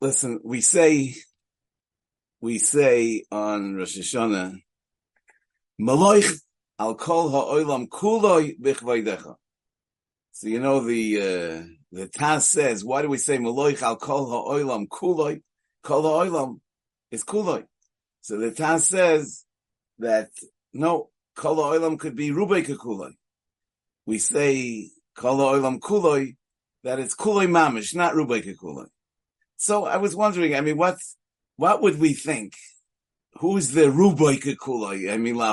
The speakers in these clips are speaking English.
listen, we say, we say on Rosh Hashanah, Maloich al kol ha'olam kuloi bichvaydecha. So you know the uh, the Taz says, why do we say Maloich al kol ha'olam kuloi? Kol ha'olam is kuloi. So the Taz says that no, kol ha'olam could be rubei kuloi. We say kol ha'olam kuloi that it's kuloi mamish, not rubei kuloi. So I was wondering, I mean, what's what would we think? Who's the rubei kuloi? I mean, La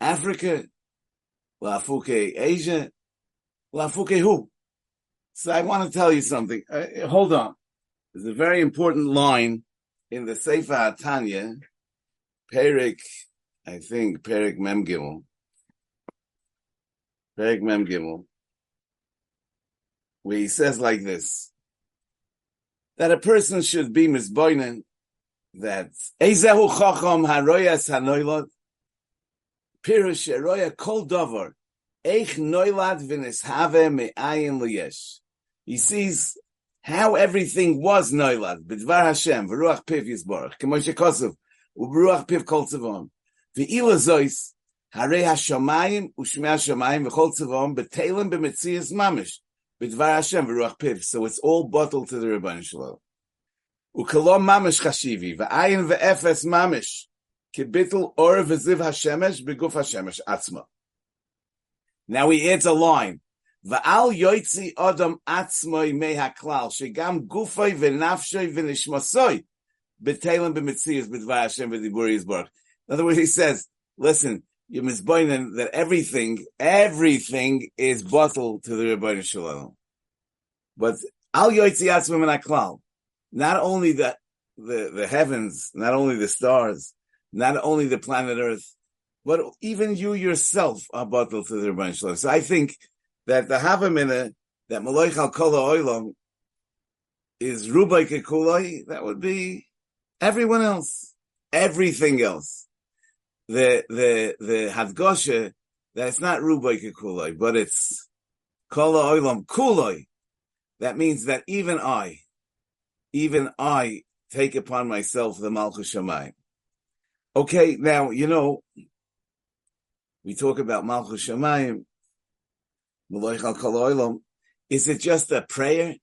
Africa, La Asia, La who? So I want to tell you something. Uh, hold on. There's a very important line in the Sefer Tanya, Perik, I think Perik Mem Gimel, Perik Mem Gimel, where he says like this, that a person should be misboinen, that Ezehu Chacham Haroyas Hanoilot, Pirush Eroya Kol Dover, Eich Noilad Vinishave Me'ayin Liyesh. He sees how everything was Noilad, B'dvar Hashem, V'ruach Piv Yisborach, K'moshe Kosov, U'b'ruach Piv Kol Tzavom. V'ila Zois, Harei HaShomayim, U'shmei HaShomayim, V'chol Tzavom, B'telim B'metzias Mamish, So it's all bottled to the Rebbeinu Shalom. U'kolom Mamish Chashivi, V'ayin V'efes Mamish, Kibitul Or V'ziv HaShemesh, B'guf HaShemesh Atzma. Now he adds a line. Va'al yoitzi odom atzmoi mei haklal, shegam gufoi v'nafshoi v'nishmasoi, b'telim b'mitzias b'dvar Hashem v'dibur Yisborach. In other words, he says, listen, you're misboinen that everything, everything is bottled to the Rebbeinu Shalom. But al yoitzi atzmoi mei haklal, not only the, the, the heavens, not only the stars, not only the planet Earth, but even you yourself are bottled to the Rebbeinu Shalom. So I think that the Havamina, that Maloich al Kol Oilam is Rubai Kekulai, that would be everyone else, everything else. The, the, the Hadgosha, that it's not Rubai Kekulai, but it's Kol Oilam Kulai. That means that even I, even I take upon myself the Malchus Shamayim. Okay, now, you know, we talk about Malchus Shamayim, is it just a prayer?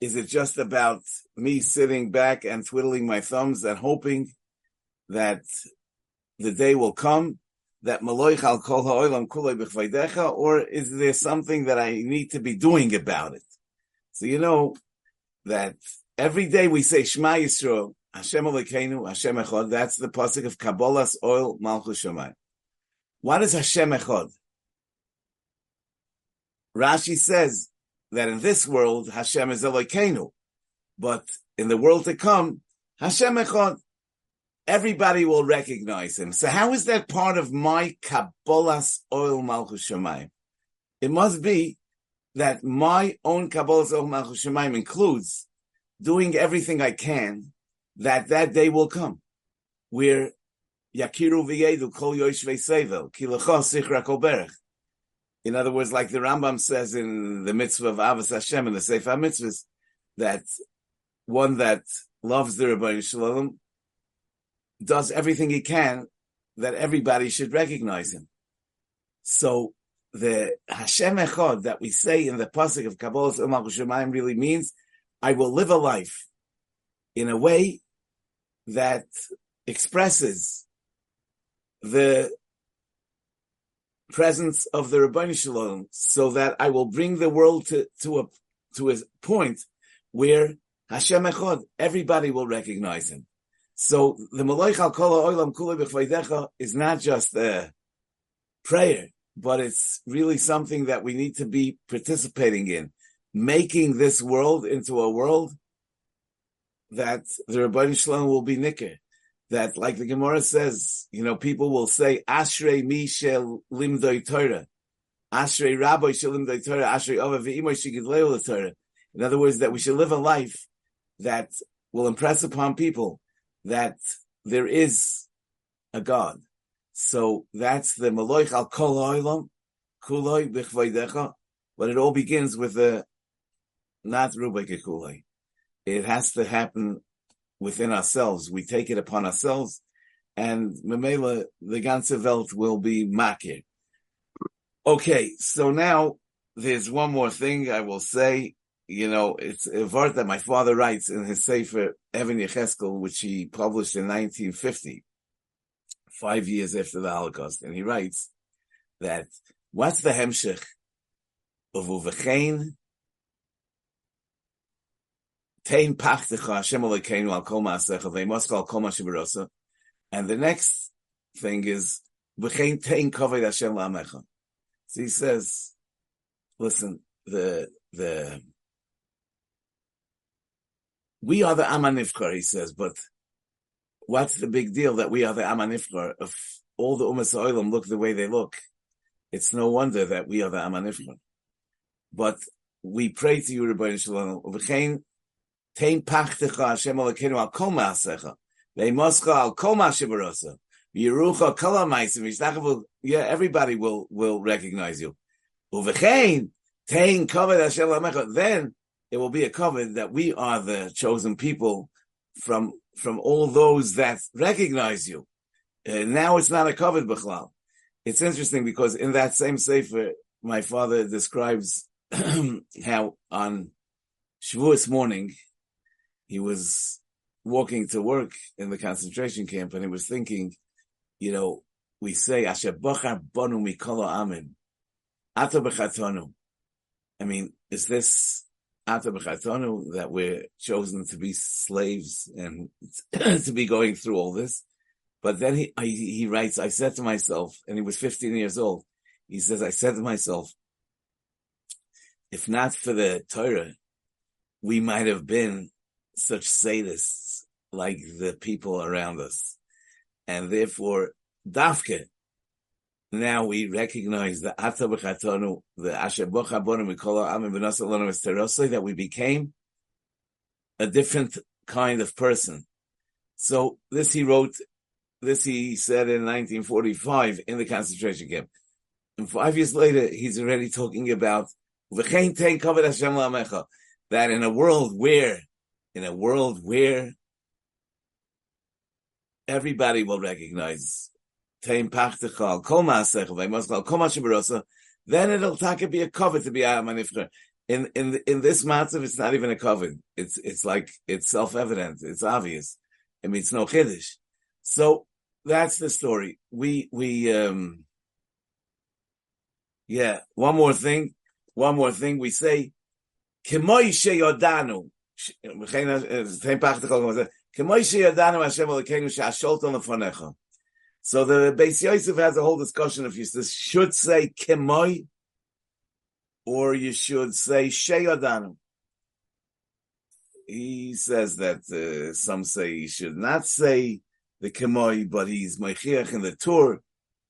Is it just about me sitting back and twiddling my thumbs and hoping that the day will come that Maloich al kol ha'olam kulei b'chvaydecha, or is there something that I need to be doing about it? So you know that every day we say Shema Yisrael, Hashem Elokeinu, Hashem Echad. That's the pasuk of Kabbalah's oil Malchus Shemayim. What is Hashem Echad? Rashi says that in this world Hashem is Elokeinu, but in the world to come, Hashem Echad. Everybody will recognize him. So how is that part of my Kabbalah's oil Malchus Shemayim? It must be that my own Kabbalah's oil Malchus Shemayim includes doing everything I can that that day will come, where Yakiru v'yedu kol yoshvei sevel kilachos sichra kol berech. In other words, like the Rambam says in the mitzvah of Avos Hashem in the Sefer Mitzvahs, that one that loves the Rebbeinu Shalom does everything he can that everybody should recognize him. So the Hashem Echad that we say in the pasuk of Kabbalah Shemayim really means I will live a life in a way that expresses the presence of the Rabbi Shalom, so that I will bring the world to, to a to a point where Hashem Echad, everybody will recognize him. So the Malaych al Kol Olam Kula is not just a prayer, but it's really something that we need to be participating in, making this world into a world that the Rabbi Shalom will be nicker that, like the Gemara says, you know, people will say, Ashrei mi shel limdoi Torah. Ashrei rabbi shel limdoi Torah. Ashrei ova ve'imoy shigidleo Torah. In other words, that we should live a life that will impress upon people that there is a God. So that's the Maloich al kol oilam, kuloi bichvaydecha, but it all begins with the not rubek kuloi. It has to happen within ourselves. We take it upon ourselves, and Memela, the ganze Welt will be makir. Okay, so now there's one more thing I will say. You know, it's a word that my father writes in his Sefer Evan Yecheskel, which he published in 1950, five years after the Holocaust. And he writes that what's the hemshech of uvechein tein pachtecha Hashem Elokeinu al kol ma'asecha ve'imoska al kol ma'shibarosa. And the next thing is v'chein tein koved Hashem la'amecha. So he says, listen, the, the, we are the Amanifkar, he says, but what's the big deal that we are the Amanifkar? If all the Umas Oilam look the way they look, it's no wonder that we are the Amanifkar. But we pray to you, Rabbi Shalom, v'chein pachtecha Hashem Elokeinu al kol ma'asecha, ve'imoscha al kol ma'ashibarosa, Yerucha kala ma'asim, yeah, everybody will, will recognize you. Uvechein, tein covered Hashem lamecha, then it will be a covenant that we are the chosen people from, from all those that recognize you. Now it's not a covenant, b'chlal. It's interesting because in that same sefer, my father describes how on Shavuos morning, he was walking to work in the concentration camp and he was thinking, you know, we say, Asher Bochar Bonu Mikolo Amin, Ata Bechatonu. I mean, is this that we're chosen to be slaves and to be going through all this? But then he, I, he writes, I said to myself, and he was 15 years old, he says, I said to myself, if not for the Torah, we might have been such sadists like the people around us. And therefore, dafke, now we recognize the Ata B'chatonu, the Asher Bochabonu Mikola Amin Esterosai, that we became a different kind of person. So this he wrote, this he said in 1945 in the concentration camp. And five years later, he's already talking about that in a world where, in a world where everybody will recognize then it'll take be a cover to be a manifra. In in in this matter, it's not even a cover. It's it's like it's self evident. It's obvious. I mean, it's no chiddush. So that's the story. We we um yeah. One more thing. One more thing. We say k'moy sheyodanu. So the Beis Yosef has a whole discussion if you should say kemoi or you should say sheyadanu. He says that uh, some say he should not say the kemoi, but he's meichiach in the Tur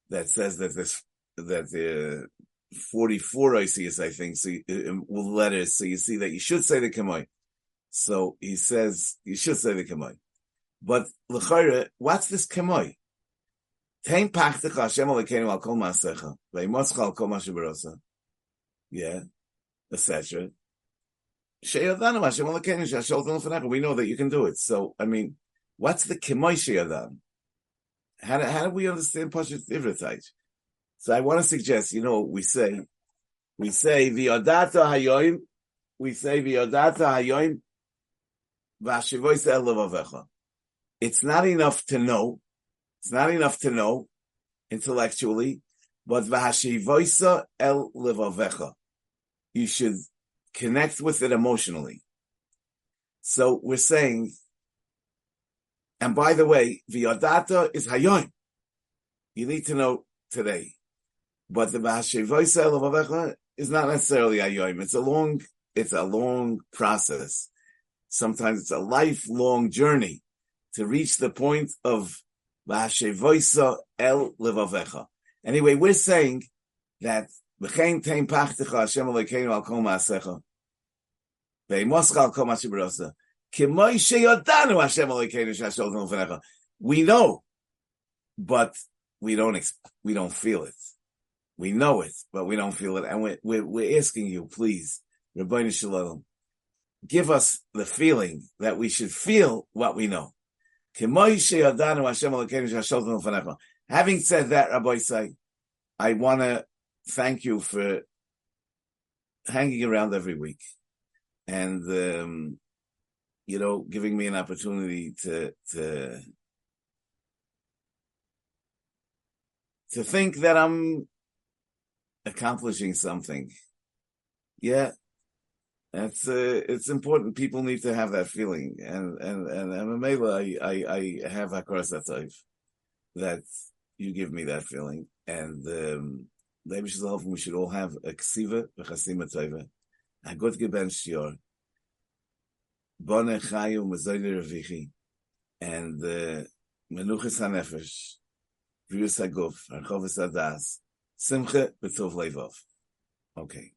that says that this that the uh, 44 I see is I think so uh, with letters so you see that you should say the kemoi. So he says you should say the kemoi. But l'chayre, what's this kemoi? Tein pachtecha Hashem alekeinu al kol maasecha ve'imotzcha al kol mashibarosa. Yeah, etc. Sheyadanu Hashem alekeinu shasholten l'fanecha. We know that you can do it. So I mean, what's the kemoi sheyadan? How do, how do we understand Pashut Ivritite? So I want to suggest, you know, we say, we say v'yodata hayoim, we say v'yodata hayoim it's not enough to know. It's not enough to know intellectually, but v'hashivoisa el levavecha. You should connect with it emotionally. So we're saying, and by the way, v'yodata is hayoim. You need to know today. But the v'hashivoisa el levavecha is not necessarily hayoim. It's a long, it's a long process. Sometimes it's a lifelong journey to reach the point of. Anyway, we're saying that. We know, but we don't we don't feel it. We know it, but we don't feel it, and we're we're, we're asking you, please, Rabbi Shalom, give us the feeling that we should feel what we know. Having said that, Rabbi say, I want to thank you for hanging around every week and, um, you know, giving me an opportunity to, to, to think that I'm accomplishing something. Yeah, it's uh, it's important. People need to have that feeling, and and and and I I I have across that type that you give me that feeling, and um, maybe we should all have a ksiva v'chasima tova, a good geben shior, bone chayu mezoyde revichi, and uh, menuchas hanefesh, v'yus haguf, archovis adas, simcha b'tov levov. Okay.